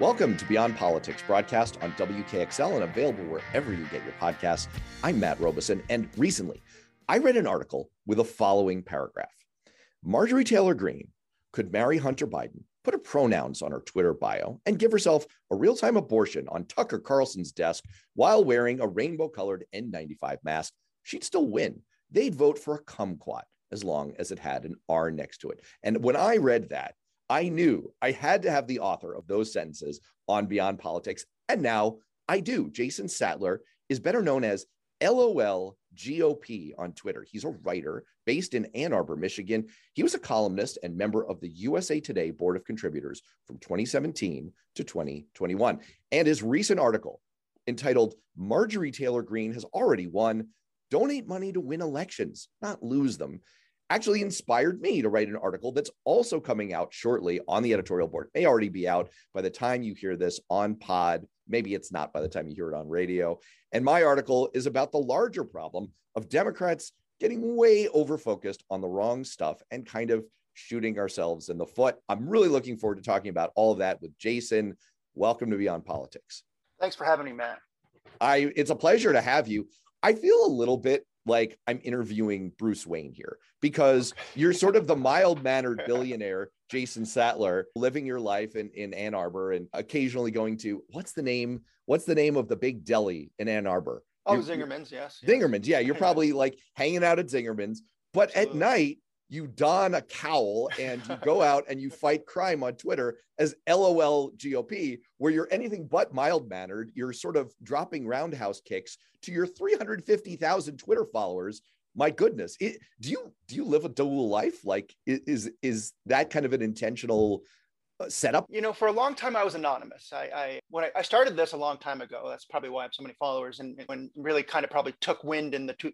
Welcome to Beyond Politics, broadcast on WKXL and available wherever you get your podcasts. I'm Matt Robison, and recently I read an article with the following paragraph Marjorie Taylor Greene could marry Hunter Biden, put her pronouns on her Twitter bio, and give herself a real time abortion on Tucker Carlson's desk while wearing a rainbow colored N95 mask. She'd still win. They'd vote for a kumquat as long as it had an R next to it. And when I read that, I knew I had to have the author of those sentences on Beyond Politics. And now I do. Jason Sattler is better known as LOL GOP on Twitter. He's a writer based in Ann Arbor, Michigan. He was a columnist and member of the USA Today Board of Contributors from 2017 to 2021. And his recent article entitled Marjorie Taylor Greene has already won. Donate money to win elections, not lose them actually inspired me to write an article that's also coming out shortly on the editorial board. It may already be out by the time you hear this on pod. Maybe it's not by the time you hear it on radio. And my article is about the larger problem of Democrats getting way over focused on the wrong stuff and kind of shooting ourselves in the foot. I'm really looking forward to talking about all of that with Jason. Welcome to Beyond Politics. Thanks for having me, Matt. I it's a pleasure to have you. I feel a little bit like I'm interviewing Bruce Wayne here because you're sort of the mild mannered billionaire, Jason Sattler, living your life in, in Ann Arbor and occasionally going to what's the name? What's the name of the big deli in Ann Arbor? Oh, you're, Zingerman's, yes. Zingerman's, yeah. You're probably like hanging out at Zingerman's, but Absolutely. at night you don a cowl and you go out and you fight crime on Twitter as LOL GOP, where you're anything but mild mannered. You're sort of dropping roundhouse kicks to your 350,000 Twitter followers. My goodness, it, do you do you live a dual life? Like, is is that kind of an intentional uh, setup? You know, for a long time I was anonymous. I, I when I, I, started this a long time ago. That's probably why I have so many followers. And when really kind of probably took wind in the two,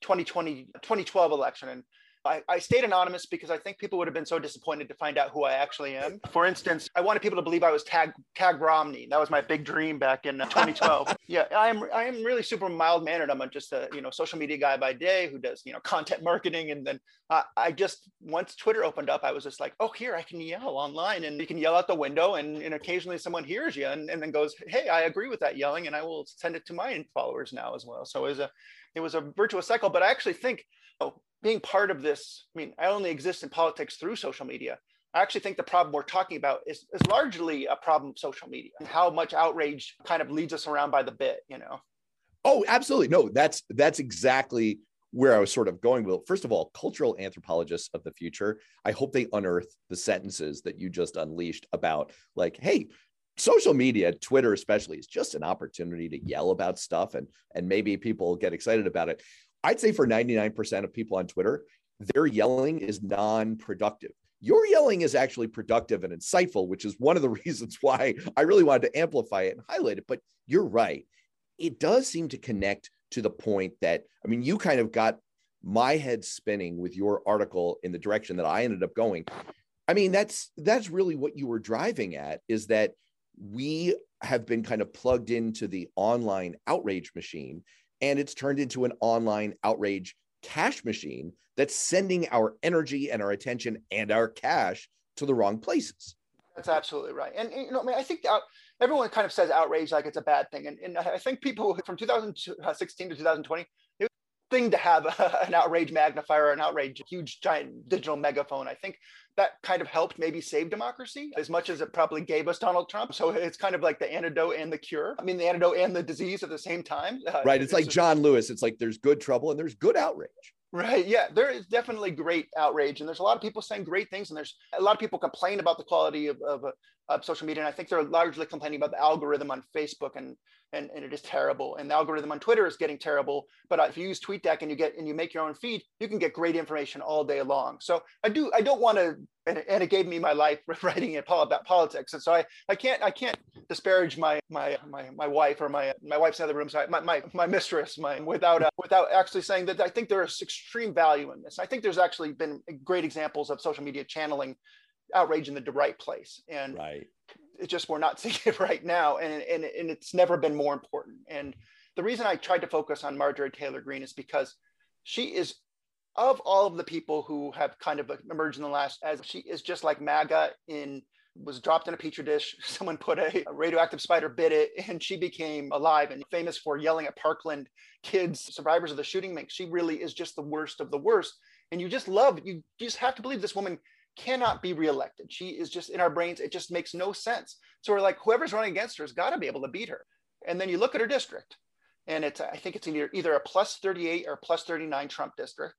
2020 2012 election and I, I, stayed anonymous because I think people would have been so disappointed to find out who I actually am. For instance, I wanted people to believe I was Tagg Tagg Romney. That was my big dream back in 2012. yeah, I am I am really super mild mannered. I'm just a you know social media guy by day who does you know content marketing, and then uh, I just once Twitter opened up, I was just like, oh here I can yell online, and you can yell out the window, and, and occasionally someone hears you and, and then goes, hey, I agree with that yelling, and I will send it to my followers now as well. So it was a it was a virtuous cycle, but I actually think. Oh, being part of this, I mean, I only exist in politics through social media. I actually think the problem we're talking about is, is largely a problem of social media and how much outrage kind of leads us around by the bit, you know? Oh, absolutely. No, that's that's exactly where I was sort of going. Well, first of all, cultural anthropologists of the future, I hope they unearth the sentences that you just unleashed about like, hey, social media, Twitter especially, is just an opportunity to yell about stuff and and maybe people get excited about it. I'd say for 99% of people on Twitter, their yelling is non productive. Your yelling is actually productive and insightful, which is one of the reasons why I really wanted to amplify it and highlight it. But you're right. It does seem to connect to the point that, I mean, you kind of got my head spinning with your article in the direction that I ended up going. I mean, that's that's really what you were driving at is that we have been kind of plugged into the online outrage machine and it's turned into an online outrage cash machine that's sending our energy and our attention and our cash to the wrong places. That's absolutely right. And, you know, I mean, I think out, everyone kind of says outrage like it's a bad thing. And, and I think people from 2016 to 2020, thing to have an outrage magnifier, an outrage, huge giant digital megaphone. I think that kind of helped maybe save democracy as much as it probably gave us Donald Trump. So it's kind of like the antidote and the cure. I mean, the antidote and the disease at the same time. Uh, right. It's, it's like just, John Lewis. It's like there's good trouble and there's good outrage. Right. Yeah. There is definitely great outrage, and there's a lot of people saying great things, and there's a lot of people complain about the quality of, of, of social media. And I think they're largely complaining about the algorithm on Facebook and and, and it is terrible. And the algorithm on Twitter is getting terrible. But if you use TweetDeck and you get and you make your own feed, you can get great information all day long. So I do I don't want to and, and it gave me my life writing it about politics. And so I I can't I can't disparage my my my my wife or my my wife's in the other room. My, my my mistress my without uh, without actually saying that I think there is extreme value in this. I think there's actually been great examples of social media channeling outrage in the right place. And right. it's just we're not seeing it right now. And, and, and it's never been more important. And the reason i tried to focus on marjorie taylor greene is because she is of all of the people who have kind of emerged in the last as she is just like maga in was dropped in a petri dish someone put a, a radioactive spider bit it and she became alive and famous for yelling at parkland kids survivors of the shooting she really is just the worst of the worst. And you just love you just have to believe this woman cannot be reelected. She is just in our brains. It just makes no sense. So we're like, whoever's running against her has got to be able to beat her. And then you look at her district, and it's I think it's either either a plus 38 or plus 39 Trump district,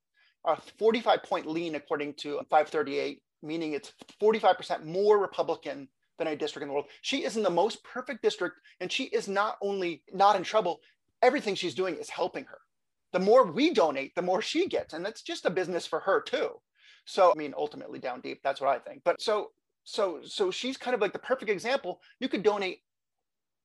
a 45 point lean according to 538, meaning it's 45% more Republican than a district in the world. She is in the most perfect district, and she is not only not in trouble, everything she's doing is helping her. The more we donate, the more she gets, and that's just a business for her too. So, I mean, ultimately down deep, that's what I think. But so, so, so she's kind of like the perfect example. You could donate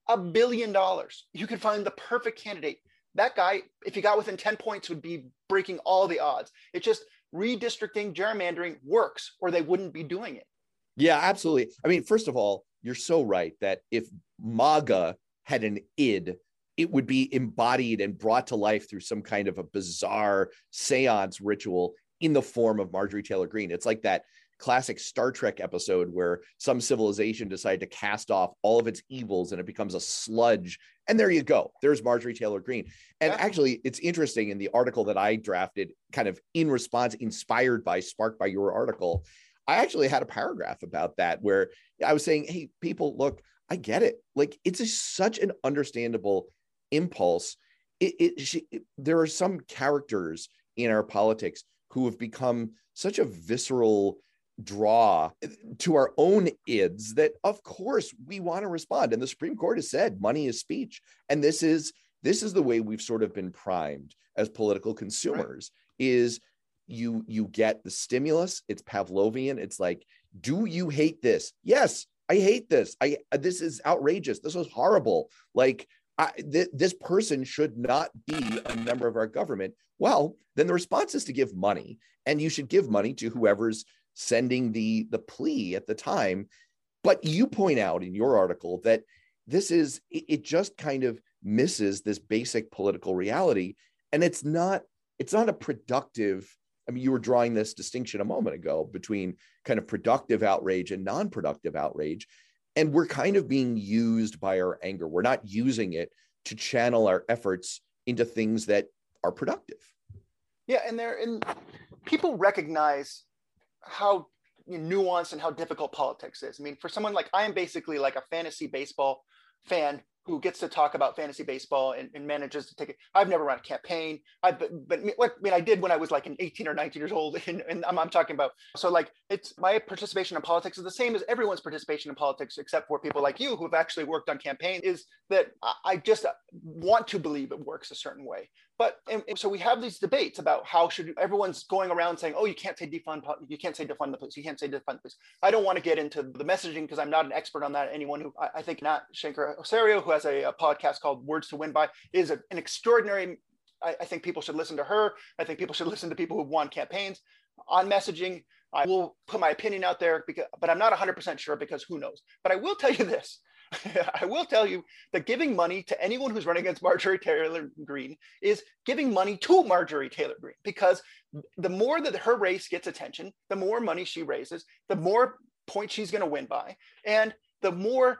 a billion dollars. You could find the perfect candidate. That guy, if he got within 10 points, would be breaking all the odds. It's just redistricting, gerrymandering works, or they wouldn't be doing it. Yeah, absolutely. I mean, first of all, you're so right that if MAGA had an id, it would be embodied and brought to life through some kind of a bizarre seance ritual in the form of Marjorie Taylor Greene. It's like that classic Star Trek episode where some civilization decided to cast off all of its evils and it becomes a sludge. And there you go. There's Marjorie Taylor Greene. And yeah. actually, it's interesting in the article that I drafted, kind of in response, inspired by, sparked by your article. I actually had a paragraph about that where I was saying, hey, people, look, I get it. Like, it's a, such an understandable impulse. It, it, she, it, there are some characters in our politics who have become such a visceral draw to our own ids that of course we want to respond. And the supreme court has said money is speech. And this is this is the way we've sort of been primed as political consumers right. is you you get the stimulus. It's pavlovian. It's like do you hate this? Yes i hate this. I this is outrageous. This was horrible. Like I, th- this person should not be a member of our government. Well, then the response is to give money, and you should give money to whoever's sending the the plea at the time. But you point out in your article that this is it, it just kind of misses this basic political reality, and it's not it's not a productive. I mean, you were drawing this distinction a moment ago between kind of productive outrage and non-productive outrage and we're kind of being used by our anger. We're not using it to channel our efforts into things that are productive. Yeah and there and people recognize how nuanced and how difficult politics is. I mean for someone like i am basically like a fantasy baseball fan who gets to talk about fantasy baseball and, and, manages to take it. I've never run a campaign. I but, what I mean I did when I was like an 18 or 19 years old, and, and I'm, I'm, talking about so like it's my participation in politics is the same as everyone's participation in politics, except for people like you who have actually worked on campaign. Is that I just want to believe it works a certain way. But and, and so we have these debates about how should everyone's going around saying, oh, you can't say defund, you can't say defund the police, you can't say defund the police. I don't want to get into the messaging because I'm not an expert on that. Anyone who I, I think Nat Shenker-Osorio, who has a, a, podcast called Words to Win By, is a, an extraordinary. I, I think people should listen to her. I think people should listen to people who've won campaigns on messaging. I will put my opinion out there, because, but I'm not 100% sure because who knows. But I will tell you this I will tell you that giving money to anyone who's running against Marjorie Taylor Greene is giving money to Marjorie Taylor Greene because the more that her race gets attention, the more money she raises, the more points she's going to win by, and the more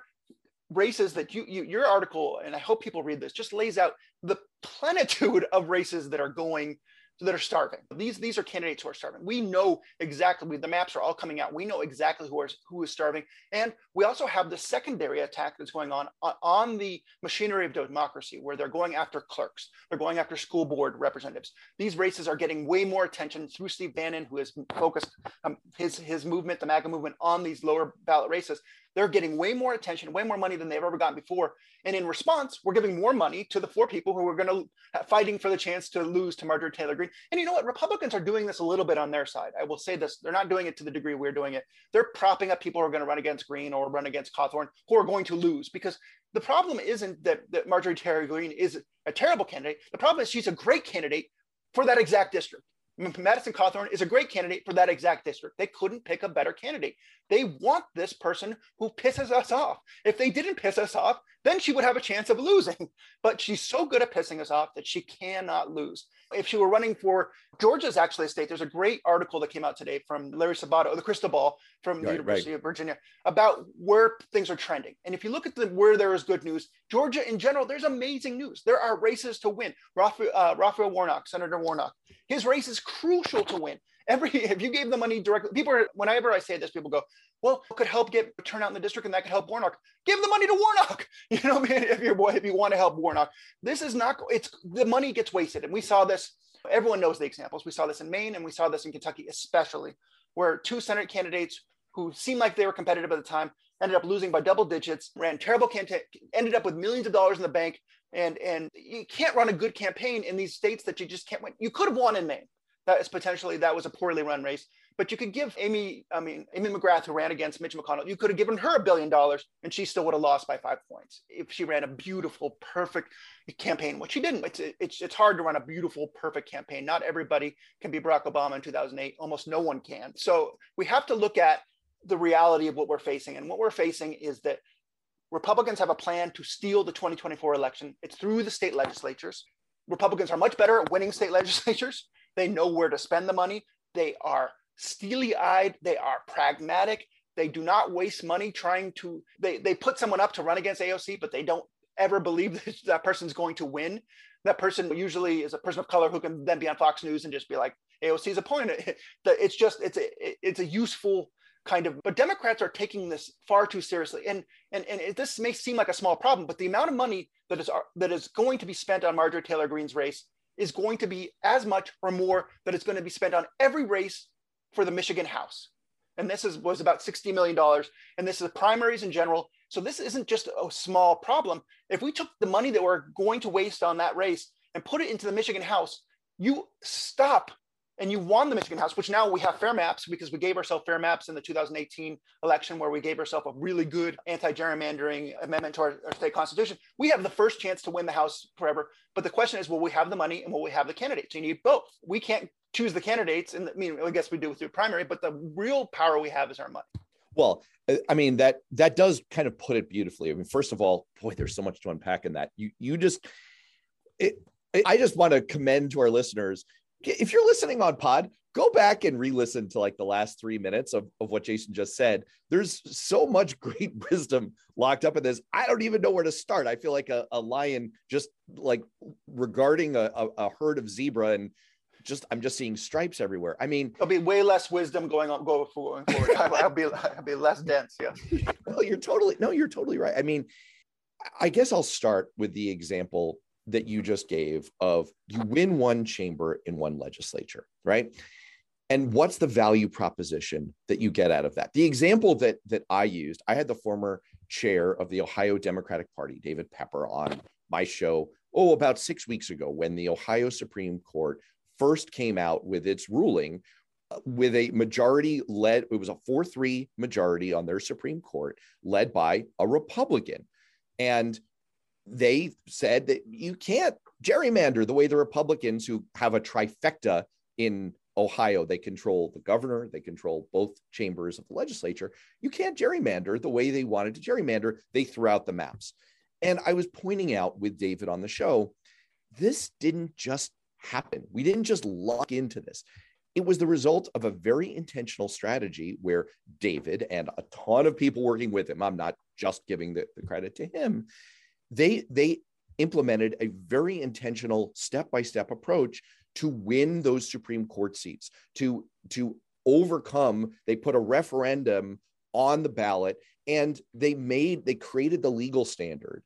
races that you, you your article and I hope people read this just lays out the plenitude of races that are going that are starving. These these are candidates who are starving. We know exactly the maps are all coming out. We know exactly who is who is starving, and we also have the secondary attack that's going on on the machinery of democracy, where they're going after clerks, they're going after school board representatives. These races are getting way more attention through Steve Bannon, who has focused um, his his movement, the MAGA movement, on these lower ballot races. They're getting way more attention, way more money than they've ever gotten before. And in response, we're giving more money to the four people who are going to fighting for the chance to lose to Marjorie Taylor Greene. And you know what? Republicans are doing this a little bit on their side. I will say this: they're not doing it to the degree we're doing it. They're propping up people who are going to run against Greene or run against Cawthorn who are going to lose because the problem isn't that, that Marjorie Taylor Greene is a terrible candidate. The problem is she's a great candidate for that exact district. Madison Cawthorn is a great candidate for that exact district. They couldn't pick a better candidate. They want this person who pisses us off. If they didn't piss us off, then she would have a chance of losing. But she's so good at pissing us off that she cannot lose. If she were running for Georgia's actually a state, there's a great article that came out today from Larry Sabato, the crystal ball from right, the University right. of Virginia, about where things are trending. And if you look at the where there is good news, Georgia in general, there's amazing news. There are races to win. Raphael, uh, Raphael Warnock, Senator Warnock, his race is crucial to win. Every if you gave the money directly, people are whenever I say this, people go, "Well, it could help get turnout in the district, and that could help Warnock." Give the money to Warnock. You know, I mean, if you're if you want to help Warnock, this is not. It's the money gets wasted, and we saw this. Everyone knows the examples. We saw this in Maine, and we saw this in Kentucky, especially, where two Senate candidates who seemed like they were competitive at the time ended up losing by double digits, ran terrible campaign, ended up with millions of dollars in the bank, and and you can't run a good campaign in these states that you just can't win. You could have won in Maine. That is potentially that was a poorly run race. But you could give Amy, I mean, Amy McGrath, who ran against Mitch McConnell, you could have given her a billion dollars and she still would have lost by five points if she ran a beautiful, perfect campaign, which she didn't. It's, it's, it's hard to run a beautiful, perfect campaign. Not everybody can be Barack Obama in 2008. Almost no one can. So we have to look at the reality of what we're facing. And what we're facing is that Republicans have a plan to steal the 2024 election. It's through the state legislatures. Republicans are much better at winning state legislatures. They know where to spend the money. They are steely eyed. They are pragmatic. They do not waste money trying to, they, they put someone up to run against AOC, but they don't ever believe that that person's going to win. That person usually is a person of color who can then be on Fox News and just be like, AOC's appointed. It's just, it's a, it's a useful kind of but democrats are taking this far too seriously and and and it, this may seem like a small problem but the amount of money that is that is going to be spent on marjorie taylor greene's race is going to be as much or more that it's going to be spent on every race for the michigan house. And this is was about 60 million dollars and this is primaries in general. So this isn't just a small problem. If we took the money that we're going to waste on that race and put it into the michigan house you stop and you won the Michigan House, which now we have fair maps because we gave ourselves fair maps in the 2018 election, where we gave ourselves a really good anti-gerrymandering amendment to our, our, state constitution. We have the first chance to win the House forever. But the question is, will we have the money and will we have the candidates? You need both. We can't choose the candidates, and I mean, I guess we do through primary, but the real power we have is our money. Well, uh, I mean that that does kind of put it beautifully. I mean, first of all, boy, there's so much to unpack in that. You you just it, I just want to commend to our listeners if you're listening on pod, go back and re-listen to like the last three minutes of, of what Jason just said. There's so much great wisdom locked up in this. I don't even know where to start. I feel like a, a lion just like regarding a, a, a, herd of zebra and just I'm just seeing stripes everywhere. I mean, there'll be way less wisdom going on going forward. I'll be I'll be less dense. Yeah. no, you're totally no, you're totally right. I mean, I guess I'll start with the example that you just gave of you win one chamber in one legislature, right? And what's the value proposition that you get out of that? The example that that I used, I had the former chair of the Ohio Democratic Party, David Pepper, on my show, oh, about six weeks ago when the Ohio Supreme Court first came out with its ruling uh, with a majority led, it was a 4 3 majority on their Supreme Court, led by a Republican. And they said that you can't gerrymander the way the Republicans who have a trifecta in Ohio, they control the governor, they control both chambers of the legislature. You can't gerrymander the way they wanted to gerrymander. They threw out the maps. And I was pointing out with David on the show, this didn't just happen. We didn't just luck into this. It was the result of a very intentional strategy where David and a ton of people working with him, I'm not just giving the, the credit to him, they they implemented a very intentional step-by-step approach to win those Supreme Court seats, to, to overcome, they put a referendum on the ballot and they made, they created the legal standard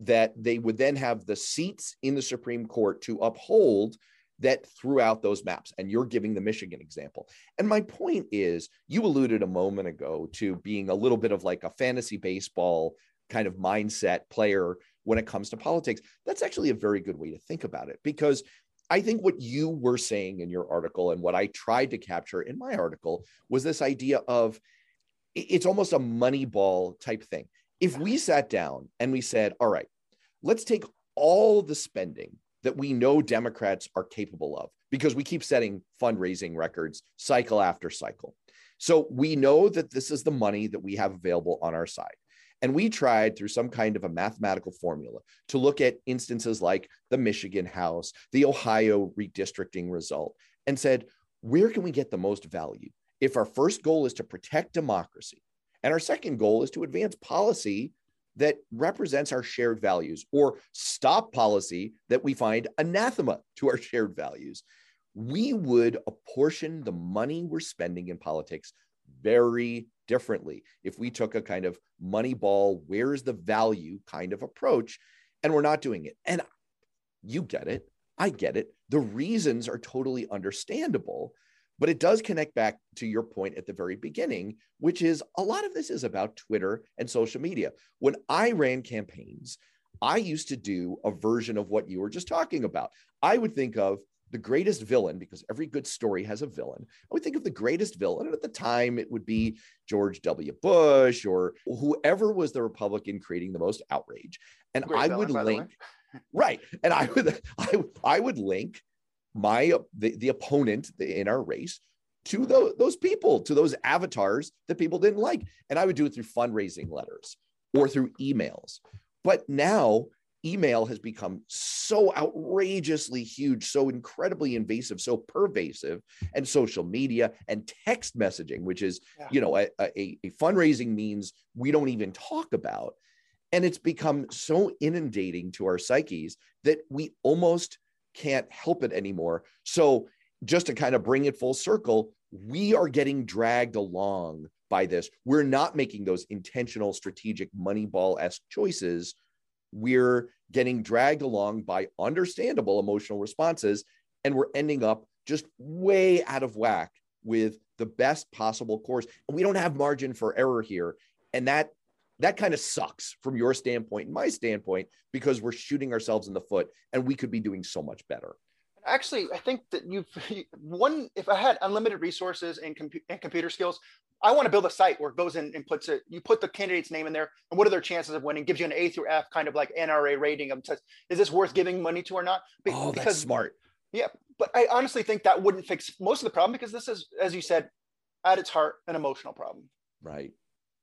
that they would then have the seats in the Supreme Court to uphold that throughout those maps. And you're giving the Michigan example. And my point is, you alluded a moment ago to being a little bit of like a fantasy baseball kind of mindset player when it comes to politics. That's actually a very good way to think about it because I think what you were saying in your article and what I tried to capture in my article was this idea of it's almost a money ball type thing. If we sat down and we said, all right, let's take all the spending that we know Democrats are capable of because we keep setting fundraising records cycle after cycle. So we know that this is the money that we have available on our side. And we tried through some kind of a mathematical formula to look at instances like the Michigan House, the Ohio redistricting result, and said, where can we get the most value? If our first goal is to protect democracy, and our second goal is to advance policy that represents our shared values or stop policy that we find anathema to our shared values, we would apportion the money we're spending in politics very differently if we took a kind of money ball, where's the value kind of approach, and we're not doing it. And you get it. I get it. The reasons are totally understandable. But it does connect back to your point at the very beginning, which is a lot of this is about Twitter and social media. When I ran campaigns, I used to do a version of what you were just talking about. I would think of the greatest villain, because every good story has a villain. I would think of the greatest villain. And at the time, it would be George W. Bush or whoever was the Republican creating the most outrage. And Great I villain, would link, right. And I would, I, I would link my the, the opponent in our race to those, those people, to those avatars that people didn't like. And I would do it through fundraising letters or through emails. But now email has become so outrageously huge, so incredibly invasive, so pervasive, and social media and text messaging, which is, yeah. you know, a, a, a fundraising means we don't even talk about. And it's become so inundating to our psyches that we almost can't help it anymore. So, just to kind of bring it full circle, we are getting dragged along by this. We're not making those intentional, strategic, moneyball esque choices. We're getting dragged along by understandable emotional responses, and we're ending up just way out of whack with the best possible course. And we don't have margin for error here. And that that kind of sucks from your standpoint and my standpoint because we're shooting ourselves in the foot and we could be doing so much better actually i think that you've one if i had unlimited resources and, compu- and computer skills i want to build a site where it goes in and puts it you put the candidate's name in there and what are their chances of winning? Gives you an a through f kind of like nra rating of is this worth giving money to or not? Oh because, that's smart. Yeah but i honestly think that wouldn't fix most of the problem because this is as you said at its heart an emotional problem. Right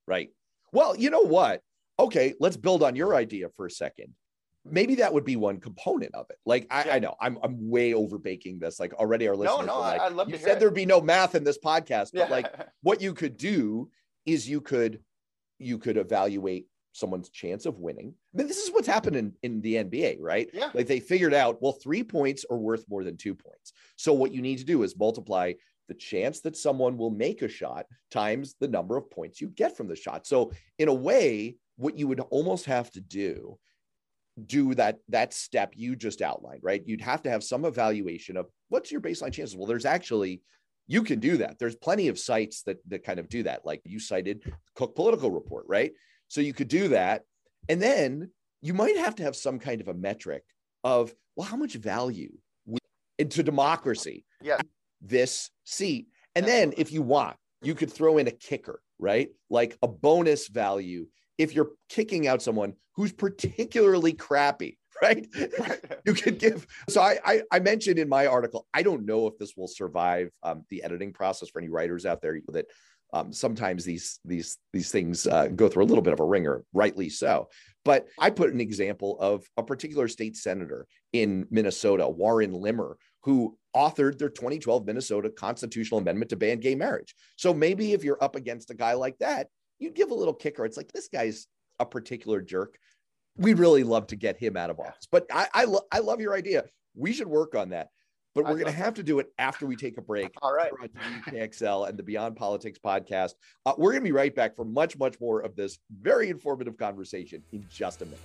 right. Well, you know what? Okay, let's build on your idea for a second. Maybe that would be one component of it. Like I, yeah. I know I'm I'm way over baking this. Like already our listeners. No, no, like, I, love you said there'd be no math in this podcast, but yeah. like what you could do is you could you could evaluate someone's chance of winning. I mean, this is what's happened in, in the NBA, right? Yeah. Like they figured out, well, three points are worth more than two points. So what you need to do is multiply the chance that someone will make a shot times the number of points you get from the shot. So in a way, what you would almost have to do do that that step you just outlined, right? You'd have to have some evaluation of what's your baseline chances. Well, there's actually you can do that. There's plenty of sites that that kind of do that. Like you cited Cook Political Report, right? So you could do that. And then you might have to have some kind of a metric of, well, how much value into democracy yeah this seat. And then if you want, you could throw in a kicker, right? Like a bonus value if you're kicking out someone who's particularly crappy, right? you could give. So I, I, I mentioned in my article, I don't know if this will survive um, the editing process for any writers out there that um, sometimes these these these things uh, go through a little bit of a ringer, rightly so. But I put an example of a particular state senator in Minnesota, Warren Limmer, who authored their 2012 Minnesota constitutional amendment to ban gay marriage. So maybe if you're up against a guy like that, you'd give a little kicker. It's like this guy's a particular jerk. We'd really love to get him out of office. But I I, lo- I love your idea. We should work on that. but we're going to have to do it after we take a break. All right. On WKXL and the Beyond Politics podcast. Uh, we're going to be right back for much, much more of this very informative conversation in just a minute.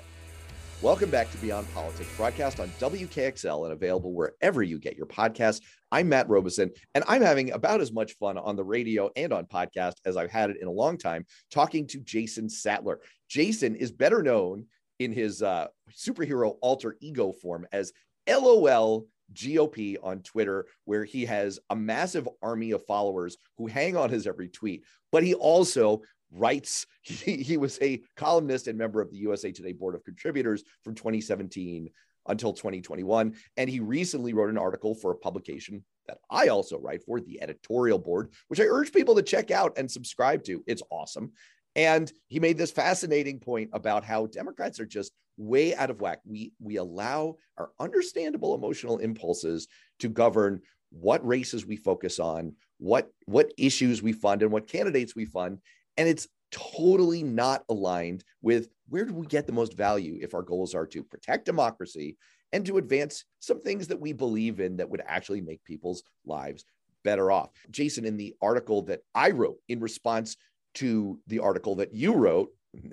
Welcome back to Beyond Politics, broadcast on WKXL and available wherever you get your podcasts. I'm Matt Robison, and I'm having about as much fun on the radio and on podcast as I've had it in a long time talking to Jason Sattler. Jason is better known in his uh, superhero alter ego form as LOL GOP on Twitter, where he has a massive army of followers who hang on his every tweet. But he also writes, he, he was a columnist and member of the USA Today Board of Contributors from 2017 until 2021. And he recently wrote an article for a publication that I also write for, the editorial board, which I urge people to check out and subscribe to. It's awesome. And he made this fascinating point about how Democrats are just way out of whack. We we allow our understandable emotional impulses to govern what races we focus on, what what issues we fund, and what candidates we fund, and it's totally not aligned with where do we get the most value if our goals are to protect democracy and to advance some things that we believe in that would actually make people's lives better off. Jason, in the article that I wrote in response to the article that you wrote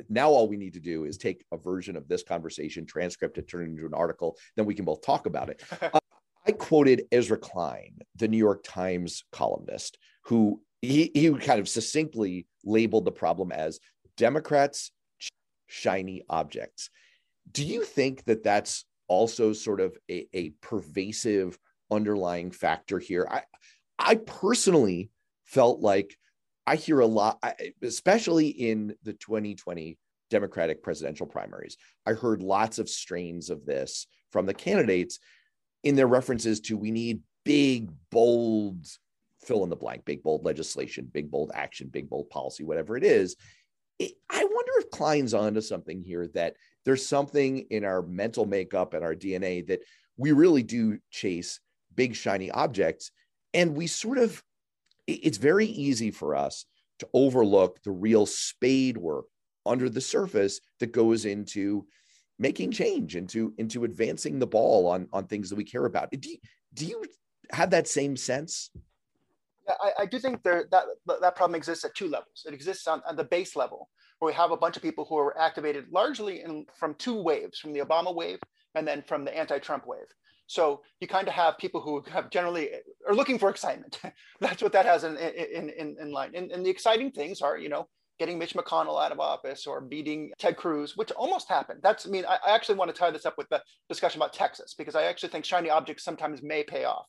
now all we need to do is take a version of this conversation, transcript it, turn it into an article, then we can both talk about it. uh, I quoted Ezra Klein, the New York Times columnist, who he, he kind of succinctly labeled the problem as Democrats shiny objects. Do you think that that's also sort of a, a pervasive underlying factor here? I, I personally felt like I hear a lot, especially in the 2020 Democratic presidential primaries. I heard lots of strains of this from the candidates in their references to we need big, bold, fill in the blank, big, bold legislation, big, bold action, big, bold policy, whatever it is. It, I wonder if Klein's onto something here that there's something in our mental makeup and our DNA that we really do chase big, shiny objects. And we sort of it's very easy for us to overlook the real spade work under the surface that goes into making change into into advancing the ball on on things that we care about do you, do you have that same sense yeah, I, I do think there that that problem exists at two levels. It exists on, on the base level, where we have a bunch of people who are activated largely in, from two waves, from the Obama wave and then from the anti-Trump wave. So you kind of have people who have generally are looking for excitement. That's what that has in, in, in, in line. And, and the exciting things are, you know, getting Mitch McConnell out of office or beating Ted Cruz, which almost happened. That's, I mean, I, I actually want to tie this up with the discussion about Texas, because I actually think shiny objects sometimes may pay off.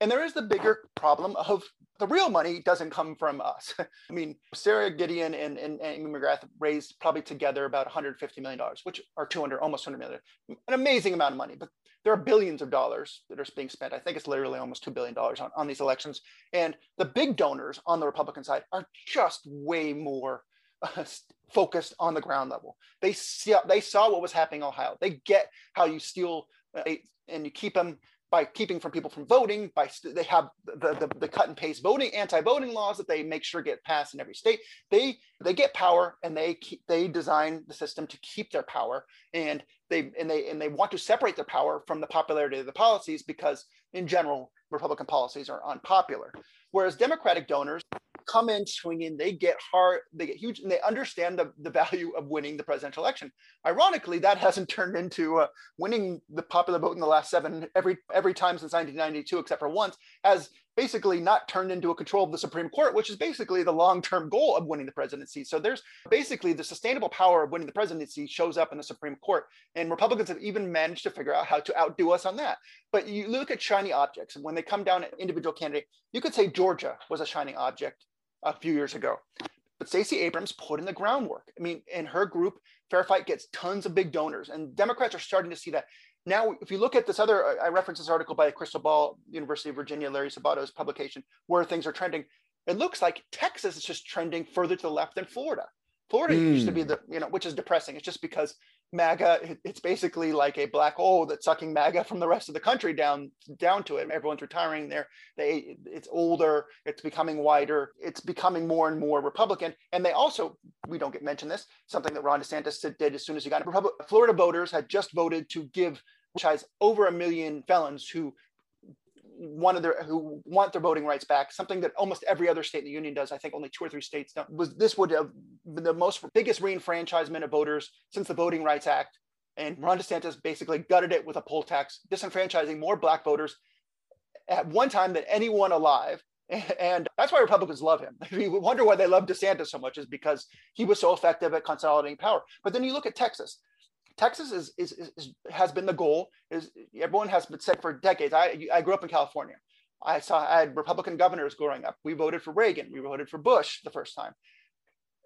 And there is the bigger problem of the real money doesn't come from us. I mean, Sara Gideon and, and, and Amy McGrath raised probably together about $150 million, which are 200, almost 200 million, an amazing amount of money. But there are billions of dollars that are being spent. I think it's literally almost $2 billion on, on these elections. And the big donors on the Republican side are just way more uh, focused on the ground level. They, see, they saw what was happening in Ohio. They get how you steal uh, and you keep them by keeping from people from voting by st- they have the, the, the cut and paste voting anti-voting laws that they make sure get passed in every state. They they get power and they keep they design the system to keep their power. And they and they and they want to separate their power from the popularity of the policies because in general republican policies are unpopular. Whereas democratic donors come in swinging. They get hard, they get huge, and they understand the, the value of winning the presidential election. Ironically, that hasn't turned into uh, winning the popular vote in the last seven every every time since 1992, except for once, has basically not turned into a control of the Supreme Court, which is basically the long-term goal of winning the presidency. So there's basically the sustainable power of winning the presidency shows up in the Supreme Court. And Republicans have even managed to figure out how to outdo us on that. But you look at shiny objects, and when they come down at individual candidate, you could say Georgia was a shining object a few years ago. But Stacey Abrams put in the groundwork. I mean, in her group, Fair Fight gets tons of big donors, and Democrats are starting to see that. Now, if you look at this other, I reference this article by Crystal Ball, University of Virginia, Larry Sabato's publication, where things are trending. It looks like Texas is just trending further to the left than Florida. Florida mm. used to be hmm. the, you know, which is depressing. It's just because MAGA, it's basically like a black hole that's sucking MAGA from the rest of the country down down to it. Everyone's retiring there. They it's older, it's becoming wider, it's becoming more and more Republican. And they also, we don't get mentioned this, something that Ron DeSantis did as soon as he got in. Florida voters had just voted to give franchise over a million felons who one of their who want their voting rights back, something that almost every other state in the union does. I think only two or three states don't. Was this would have been the most biggest reenfranchisement of voters since the Voting Rights Act. And Ron DeSantis basically gutted it with a poll tax, disenfranchising more black voters at one time than anyone alive. And that's why Republicans love him. We wonder why they love DeSantis so much is because he was so effective at consolidating power. But then you look at Texas. Texas is, is, is, has been the goal. Is everyone has been said for decades. I I grew up in California. I saw I had Republican governors growing up. We voted for Reagan. We voted for Bush the first time.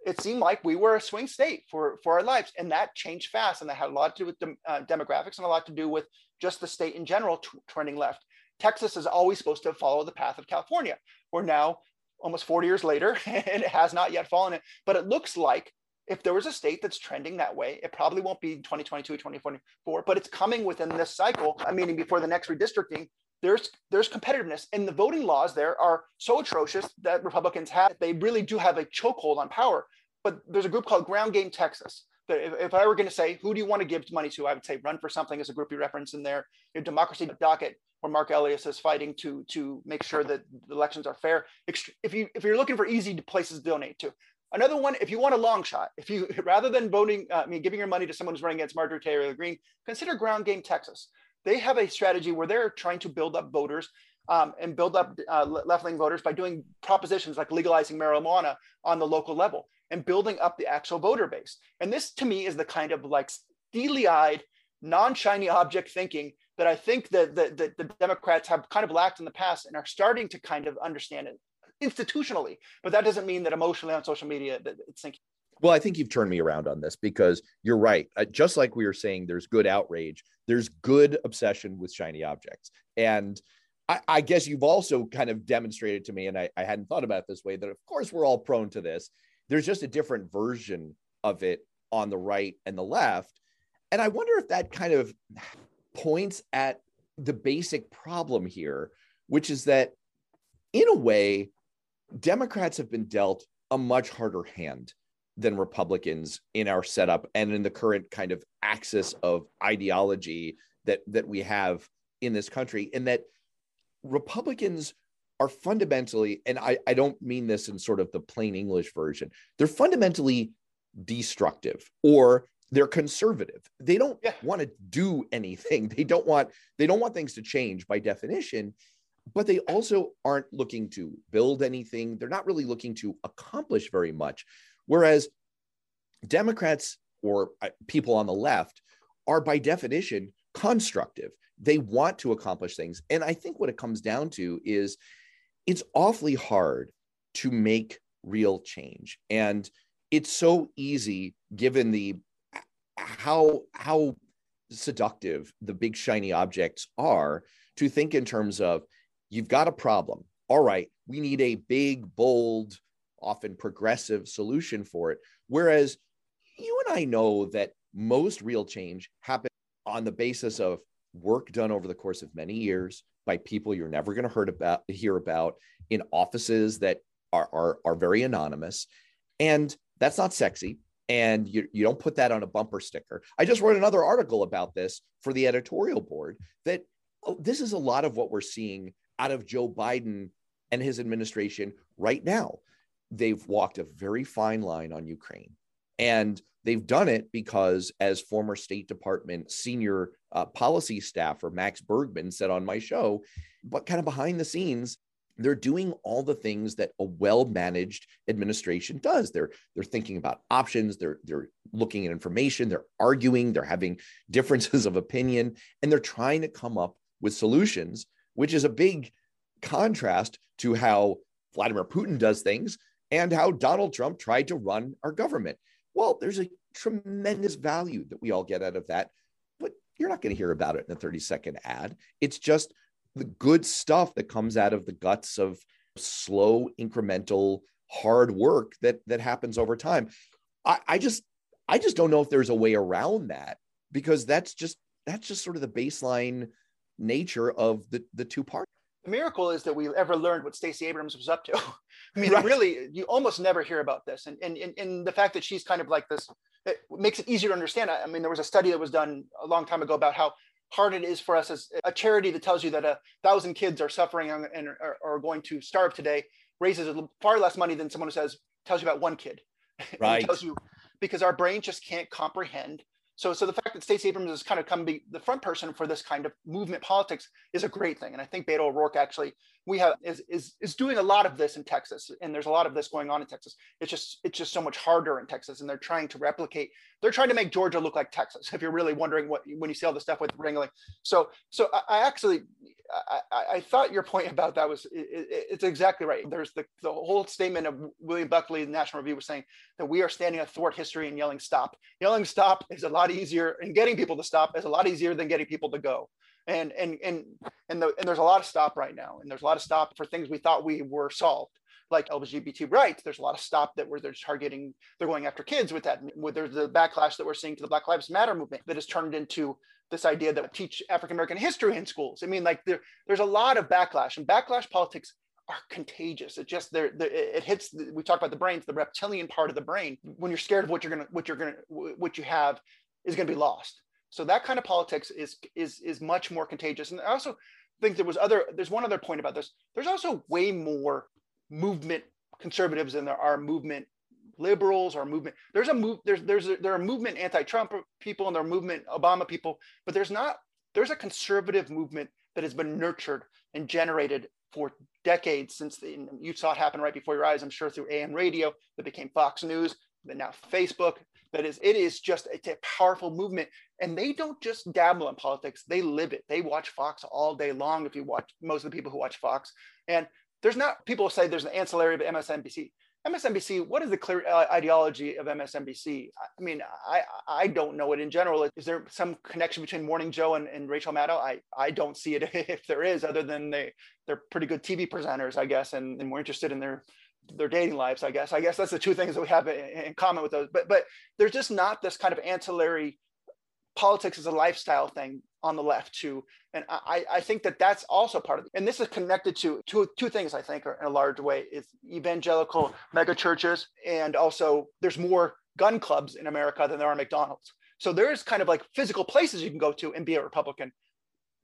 It seemed like we were a swing state for for our lives, and that changed fast. And that had a lot to do with the, uh, demographics and a lot to do with just the state in general t- trending left. Texas is always supposed to follow the path of California. We're now almost 40 years later, and it has not yet fallen. But it looks like if there was a state that's trending that way, it probably won't be 2022, 2024, but it's coming within this cycle. I mean, before the next redistricting, there's there's competitiveness, and the voting laws there are so atrocious that Republicans have. They really do have a chokehold on power. But there's a group called Ground Game Texas. That if, if I were going to say who do you want to give money to, I would say Run for Something as a group you reference in there. Your Democracy Docket, where Marc Elias is fighting to to make sure that the elections are fair. If you if you're looking for easy places to donate to, Another one, if you want a long shot, if you rather than voting, uh, I mean, giving your money to someone who's running against Marjorie Taylor Greene, consider Ground Game Texas. They have a strategy where they're trying to build up voters um, and build up uh, left-wing voters by doing propositions like legalizing marijuana on the local level and building up the actual voter base. And this, to me, is the kind of like steely-eyed, non-shiny object thinking that I think that the, the, the Democrats have kind of lacked in the past and are starting to kind of understand it institutionally, but that doesn't mean that emotionally on social media it's thinking. Well, I think you've turned me around on this because you're right. Just like we were saying, there's good outrage, there's good obsession with shiny objects. And I, I guess you've also kind of demonstrated to me, and I, I hadn't thought about this way, that of course we're all prone to this. There's just a different version of it on the right and the left. And I wonder if that kind of points at the basic problem here, which is that in a way, Democrats have been dealt a much harder hand than Republicans in our setup and in the current kind of axis of ideology that that we have in this country. In that Republicans are fundamentally, and I, I don't mean this in sort of the plain English version, they're fundamentally destructive or they're conservative. They don't yeah. want to do anything. They don't want they don't want things to change by definition but they also aren't looking to build anything. They're not really looking to accomplish very much. Whereas Democrats or uh, people on the left are, by definition, constructive. They want to accomplish things. And I think what it comes down to is it's awfully hard to make real change. And it's so easy given the how how seductive the big shiny objects are to think in terms of you've got a problem. All right, we need a big, bold, often progressive solution for it. Whereas you and I know that most real change happens on the basis of work done over the course of many years by people you're never going to hear about hear about in offices that are, are are very anonymous and that's not sexy and you, you don't put that on a bumper sticker i just wrote another article about this for the editorial board that oh, this is a lot of what we're seeing out of Joe Biden and his administration right now. They've walked a very fine line on Ukraine. And they've done it because, as former State Department senior uh, policy staffer Max Bergmann said on my show, but kind of behind the scenes, they're doing all the things that a well-managed administration does. They're they're thinking about options. They're they're looking at information. They're arguing. They're having differences of opinion, and they're trying to come up with solutions which is a big contrast to how Vladimir Putin does things and how Donald Trump tried to run our government. Well, there's a tremendous value that we all get out of that, but you're not going to hear about it in a 30 second ad. It's just the good stuff that comes out of the guts of slow, incremental, hard work that that happens over time. I, I just I just don't know if there's a way around that because that's just that's just sort of the baseline nature of the, the two parties. The miracle is that we ever learned what Stacey Abrams was up to. I mean, right. really, you almost never hear about this. And, and, and, and the fact that she's kind of like this, it makes it easier to understand. I mean, there was a study that was done a long time ago about how hard it is for us as a charity that tells you that a thousand kids are suffering and are, are going to starve today raises far less money than someone who says tells you about one kid. Right. tells you because our brain just can't comprehend so, so the fact that Stacey Abrams has kind of come be the front person for this kind of movement politics is a great thing. And I think Beto O'Rourke actually we have is is is doing a lot of this in Texas, and there's a lot of this going on in Texas. It's just it's just so much harder in Texas, and they're trying to replicate. They're trying to make Georgia look like Texas. If you're really wondering what when you see all the stuff with Ringling, so so I, I actually I, I, thought your point about that was it, it, it's exactly right. There's the, the whole statement of William Buckley, the National Review, was saying that we are standing athwart history and yelling stop. Yelling stop is a lot easier, and getting people to stop is a lot easier than getting people to go. And and and and, the, and there's a lot of stop right now, and there's a lot of stop for things we thought we were solved like LGBT rights. There's a lot of stop that where they're targeting, they're going after kids with that. With there's the backlash that we're seeing to the Black Lives Matter movement that has turned into this idea that we teach African American history in schools. I mean, like there, there's a lot of backlash, and backlash politics are contagious. It just there, it hits. We talk about the brains, the reptilian part of the brain. When you're scared of what you're gonna, what you're gonna, what you have, is gonna be lost. So that kind of politics is is is much more contagious. And I also think there was other. There's one other point about this. There's also way more movement conservatives than there are movement liberals or movement. There's a move. There's there's a, there are movement anti-Trump people and there are movement Obama people, but there's not. There's a conservative movement that has been nurtured and generated for decades since the, you saw it happen right before your eyes. I'm sure through AM radio that became Fox News, then now Facebook. That is, it is just it's a powerful movement, and they don't just dabble in politics; they live it. They watch Fox all day long. If you watch most of the people who watch Fox, and there's not people say there's an ancillary of MSNBC. MSNBC, what is the clear uh, ideology of MSNBC? I mean, I I don't know it in general. Is there some connection between Morning Joe and, and Rachel Maddow? I, I don't see it if there is, other than they they're pretty good TV presenters, I guess, and, and we're interested in their their dating lives, I guess. I guess that's the two things that we have in, in common with those. But but there's just not this kind of ancillary politics as a lifestyle thing on the left too. And I, I think that that's also part of it. And this is connected to two, two things I think are in a large way is evangelical mega churches. And also there's more gun clubs in America than there are McDonald's. So there's kind of like physical places you can go to and be a Republican.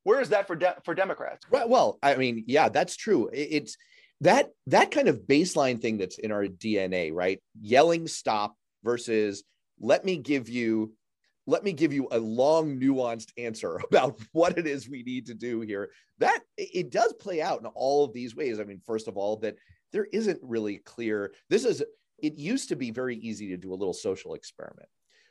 Where is that for, de- for Democrats? Right. Well, I mean, yeah, that's true. It's that, that kind of baseline thing that's in our DNA, right? Yelling stop versus let me give you let me give you a long nuanced answer about what it is we need to do here. That it does play out in all of these ways. I mean first of all that there isn't really clear this is it used to be very easy to do a little social experiment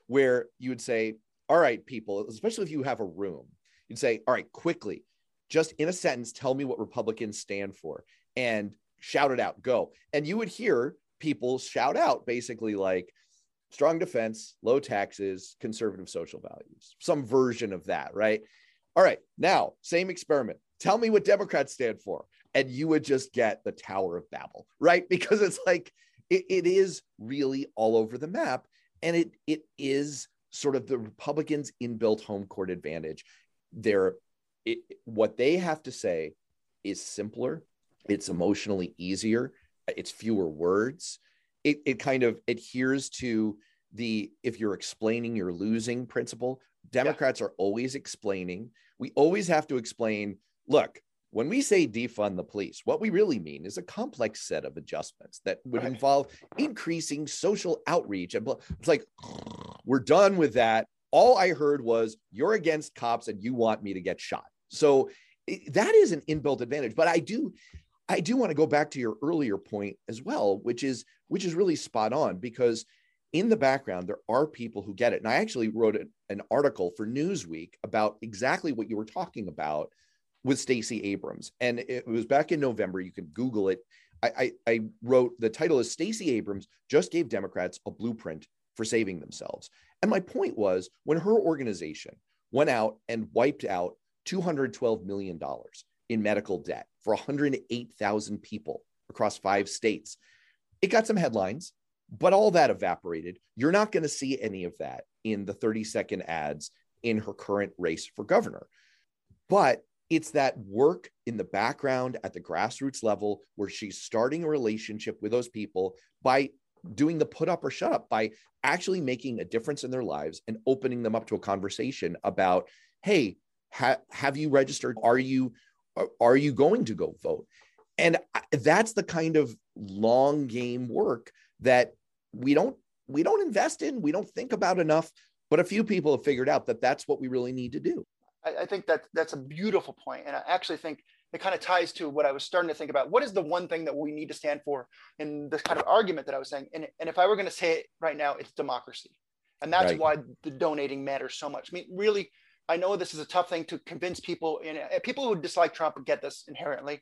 where you would say all right people especially if you have a room you'd say all right quickly just in a sentence tell me what republicans stand for and shout it out go. And you would hear people shout out basically like strong defense, low taxes, conservative social values, some version of that, right? All right, now, same experiment. Tell me what Democrats stand for. And you would just get the Tower of Babel, right? Because it's like, it, it is really all over the map. And it it is sort of the Republicans' inbuilt home court advantage. They're it, what they have to say is simpler, it's emotionally easier, it's fewer words, it, it kind of adheres to the if you're explaining you're losing principle democrats yeah. are always explaining we always have to explain look when we say defund the police what we really mean is a complex set of adjustments that would right. involve increasing social outreach and it's like we're done with that all i heard was you're against cops and you want me to get shot so that is an inbuilt advantage but i do I do want to go back to your earlier point as well, which is which is really spot on because in the background there are people who get it. And I actually wrote an article for Newsweek about exactly what you were talking about with Stacey Abrams, and it was back in November. You can Google it. I, I, I wrote the title is Stacey Abrams just gave Democrats a blueprint for saving themselves. And my point was when her organization went out and wiped out $212 million in medical debt for 108,000 people across five states. It got some headlines, but all that evaporated. You're not going to see any of that in the 30 second ads in her current race for governor. But it's that work in the background at the grassroots level where she's starting a relationship with those people by doing the put up or shut up, by actually making a difference in their lives and opening them up to a conversation about, hey, ha- have you registered? Are you are you going to go vote? And that's the kind of long game work that we don't we don't invest in, we don't think about enough. But a few people have figured out that that's what we really need to do. I, I think that that's a beautiful point, and I actually think it kind of ties to what I was starting to think about. What is the one thing that we need to stand for in this kind of argument that I was saying? And, and if I were going to say it right now, it's democracy. And that's right. why the donating matters so much. I mean, really, I know this is a tough thing to convince people. And uh, people who dislike Trump get this inherently.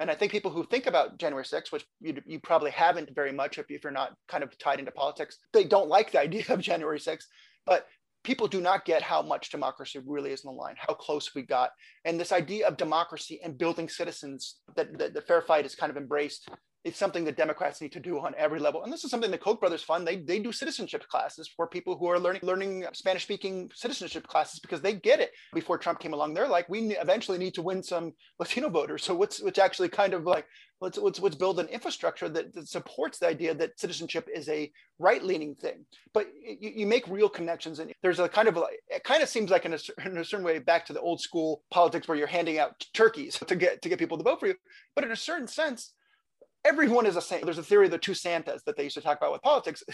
And I think people who think about January 6th, which you, you probably haven't very much if, if you're not kind of tied into politics, they don't like the idea of January 6th. But people do not get how much democracy really is in the line, how close we got. And this idea of democracy and building citizens that, that the fair fight is kind of embraced it's something that Democrats need to do on every level. And this is something the Koch brothers fund. They, they do citizenship classes for people who are learning learning Spanish speaking citizenship classes because they get it. Before Trump came along, they're like, we eventually need to win some Latino voters. So what's which actually kind of like let's let's, let's build an infrastructure that, that supports the idea that citizenship is a right leaning thing. But you, you, make real connections, and there's a kind of like it kind of seems like in a, in a certain way back to the old school politics where you're handing out turkeys to get to get people to vote for you. But in a certain sense everyone is a saint. There's a theory of the two Santas that they used to talk about with politics.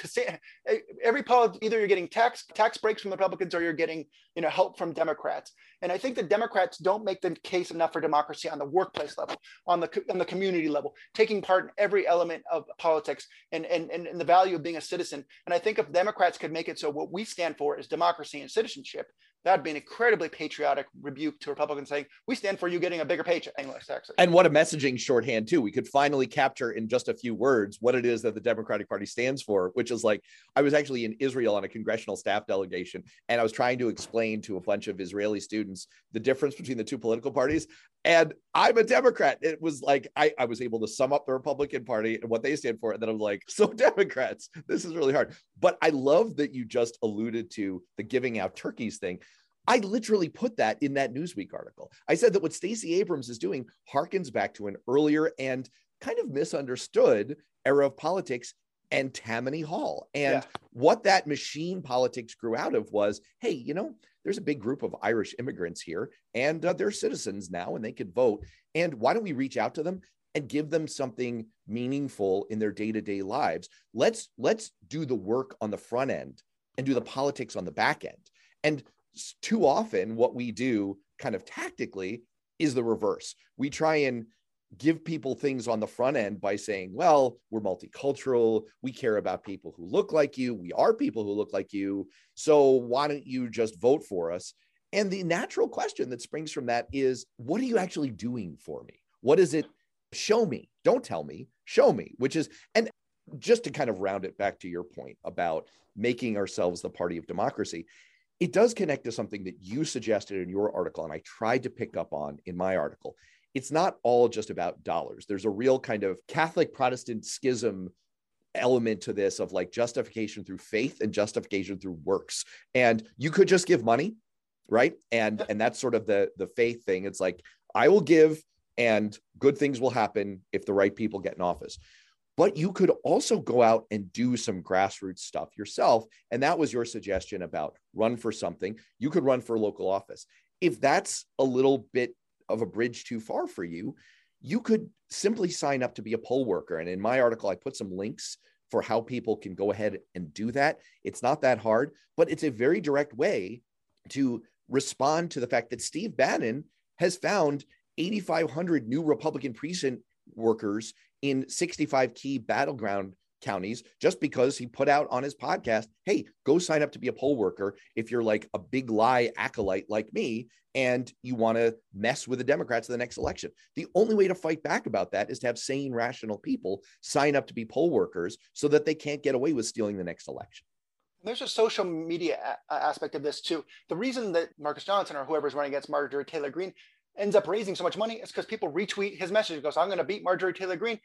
Eh, every polit- either you're getting tax tax breaks from the Republicans or you're getting you know help from Democrats. And I think the Democrats don't make the case enough for democracy on the workplace level, on the on the community level, taking part in every element of politics and and and, and the value of being a citizen. And I think if Democrats could make it so what we stand for is democracy and citizenship, that'd be an incredibly patriotic rebuke to Republicans saying, we stand for you getting a bigger paycheck. English taxes. And what a messaging shorthand, too. We could finally capture in just a few words what it is that the Democratic Party stands for, which is like, I was actually in Israel on a congressional staff delegation, and I was trying to explain to a bunch of Israeli students the difference between the two political parties. And I'm a Democrat. It was like, I, I was able to sum up the Republican Party and what they stand for. And then I'm like, so Democrats, this is really hard. But I love that you just alluded to the giving out turkeys thing I literally put that in that Newsweek article. I said that what Stacey Abrams is doing harkens back to an earlier and kind of misunderstood era of politics and Tammany Hall. And yeah. what that machine politics grew out of was hey, you know, there's a big group of Irish immigrants here and uh, they're citizens now and they could vote. And why don't we reach out to them? and give them something meaningful in their day-to-day lives let's let's do the work on the front end and do the politics on the back end and too often what we do kind of tactically is the reverse. We try and give people things on the front end by saying, well, we're multicultural. We care about people who look like you. We are people who look like you. So why don't you just vote for us? And the natural question that springs from that is, what are you actually doing for me? What is it? Show me. Don't tell me. Show me, which is, and just to kind of round it back to your point about making ourselves the party of democracy, it does connect to something that you suggested in your article, and I tried to pick up on in my article. It's not all just about dollars. There's a real kind of Catholic Protestant schism element to this of like justification through faith and justification through works. And you could just give money, right? And and that's sort of the the faith thing. It's like I will give and good things will happen if the right people get in office but you could also go out and do some grassroots stuff yourself. And that was your suggestion about run for something. You could run for a local office. If that's a little bit of a bridge too far for you, you could simply sign up to be a poll worker. And in my article, I put some links for how people can go ahead and do that. It's not that hard, but it's a very direct way to respond to the fact that Steve Bannon has found 8,500 new Republican precinct workers in 65 key battleground counties just because he put out on his podcast, hey, go sign up to be a poll worker if you're like a big lie acolyte like me and you want to mess with the Democrats in the next election. The only way to fight back about that is to have sane, rational people sign up to be poll workers so that they can't get away with stealing the next election. There's a social media a- aspect of this too. The reason that Marcus Johnson or whoever's running against Marjorie Taylor Greene ends up raising so much money is because people retweet his message. He goes, I'm going to beat Marjorie Taylor Greene.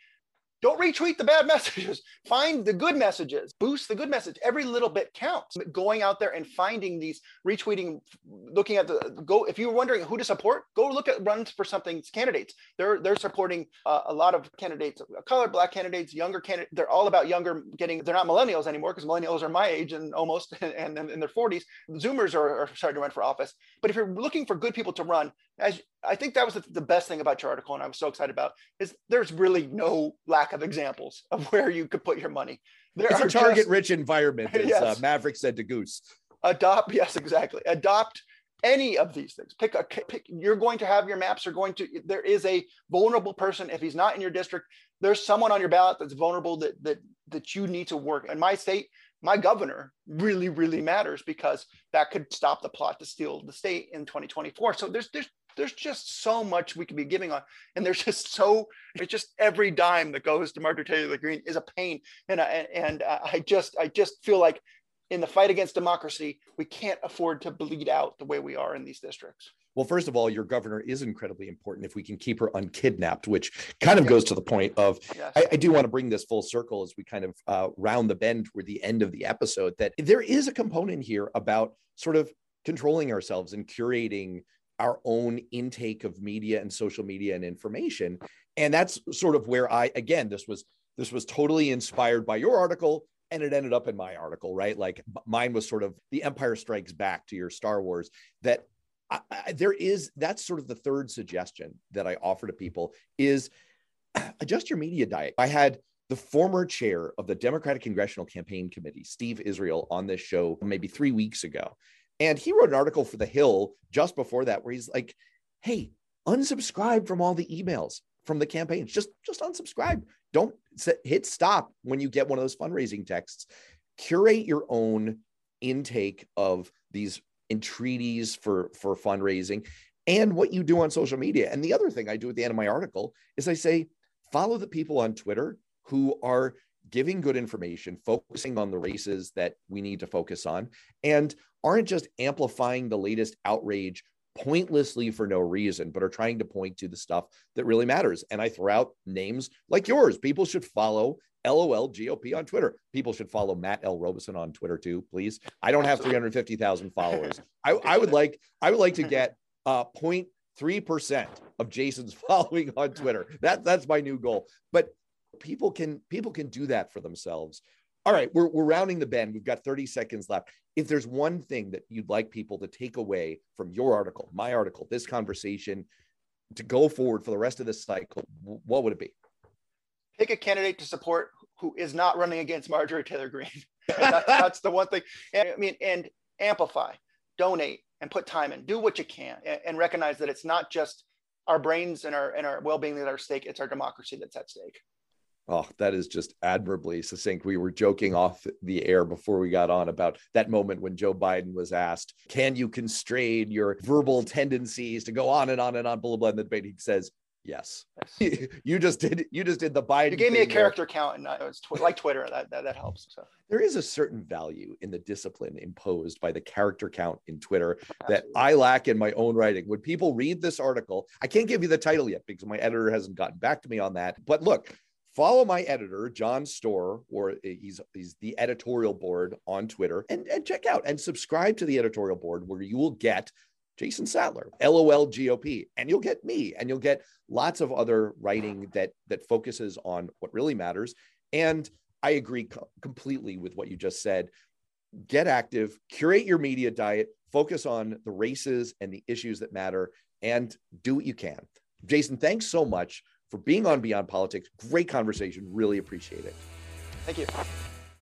Don't retweet the bad messages. Find the good messages. Boost the good message. Every little bit counts. Going out there and finding these, retweeting, looking at the go. If you're wondering who to support, go look at runs for something's candidates. They're they're supporting uh, a lot of candidates, color, black candidates, younger candidates. They're all about younger getting. They're not millennials anymore because millennials are my age and almost and, and in their 40s. Zoomers are, are starting to run for office. But if you're looking for good people to run, as I think that was the, the best thing about your article, and I was so excited about is there's really no lack of examples of where you could put your money. There it's a target rich environment, as uh, yes. uh, Maverick said to Goose. Adopt, yes, exactly. Adopt any of these things. Pick a pick. You're going to have your maps are going to. There is a vulnerable person. If he's not in your district, there's someone on your ballot that's vulnerable that that that you need to work. In my state, my governor really, really matters because that could stop the plot to steal the state in 2024. So there's there's there's just so much we could be giving on and there's just so it's just every dime that goes to marjorie taylor greene is a pain and I, and i just i just feel like in the fight against democracy we can't afford to bleed out the way we are in these districts well, first of all, your governor is incredibly important if we can keep her unkidnapped, which kind of goes to the point of yes. I, I, do want to bring this full circle as we kind of uh, round the bend toward the end of the episode that there is a component here about sort of controlling ourselves and curating our own intake of media and social media and information. And that's sort of where i again this was this was totally inspired by your article and it ended up in my article right? Like mine was sort of the empire strikes back to your star wars that I, I, there is that's sort of the third suggestion that i offer to people is adjust your media diet. I had the former chair of the democratic congressional campaign committee steve israel on this show maybe three weeks ago and he wrote an article for The Hill just before that where he's like, hey, unsubscribe from all the emails from the campaigns. Just, just unsubscribe. Don't hit stop when you get one of those fundraising texts. Curate your own intake of these entreaties for, for fundraising and what you do on social media. And the other thing I do at the end of my article is I say, follow the people on Twitter who are giving good information, focusing on the races that we need to focus on, and aren't just amplifying the latest outrage pointlessly for no reason, but are trying to point to the stuff that really matters. And I throw out names like yours. People should follow LOL GOP on Twitter. People should follow Matt L. Robison on Twitter too, please. I don't have 350,000 followers. I, I, would like, I would like to get uh 0.3% of Jason's following on Twitter. That, that's my new goal. But people can people can do that for themselves. All right we're, we're rounding the bend. We've got 30 seconds left. If there's one thing that you'd like people to take away from your article my article this conversation to go forward for the rest of this cycle what would it be? Pick a candidate to support who is not running against marjorie taylor greene. That's, that's the one thing. And, i mean and amplify donate and put time in. Do what you can and, and recognize that it's not just our brains and our and our well-being that are at stake it's our democracy that's at stake Oh, that is just admirably succinct. We were joking off the air before we got on about that moment when Joe Biden was asked, Can you constrain your verbal tendencies to go on and on and on, blah, blah, blah. In the debate, he says, Yes. yes. you just did you just did the Biden. You gave me a character there. count and it was tw- like Twitter. That, that that helps. So there is a certain value in the discipline imposed by the character count in Twitter Absolutely. that I lack in my own writing. When people read this article, I can't give you the title yet because my editor hasn't gotten back to me on that. But look, follow my editor john stoehr or he's he's the editorial board on twitter and, and check out and subscribe to the editorial board where you will get jason sattler lol gop and you'll get me and you'll get lots of other writing that that focuses on what really matters. And i agree co- completely with what you just said. Get active curate your media diet focus on the races and the issues that matter and do what you can. Jason thanks so much for being on Beyond Politics. Great conversation. Really appreciate it. Thank you.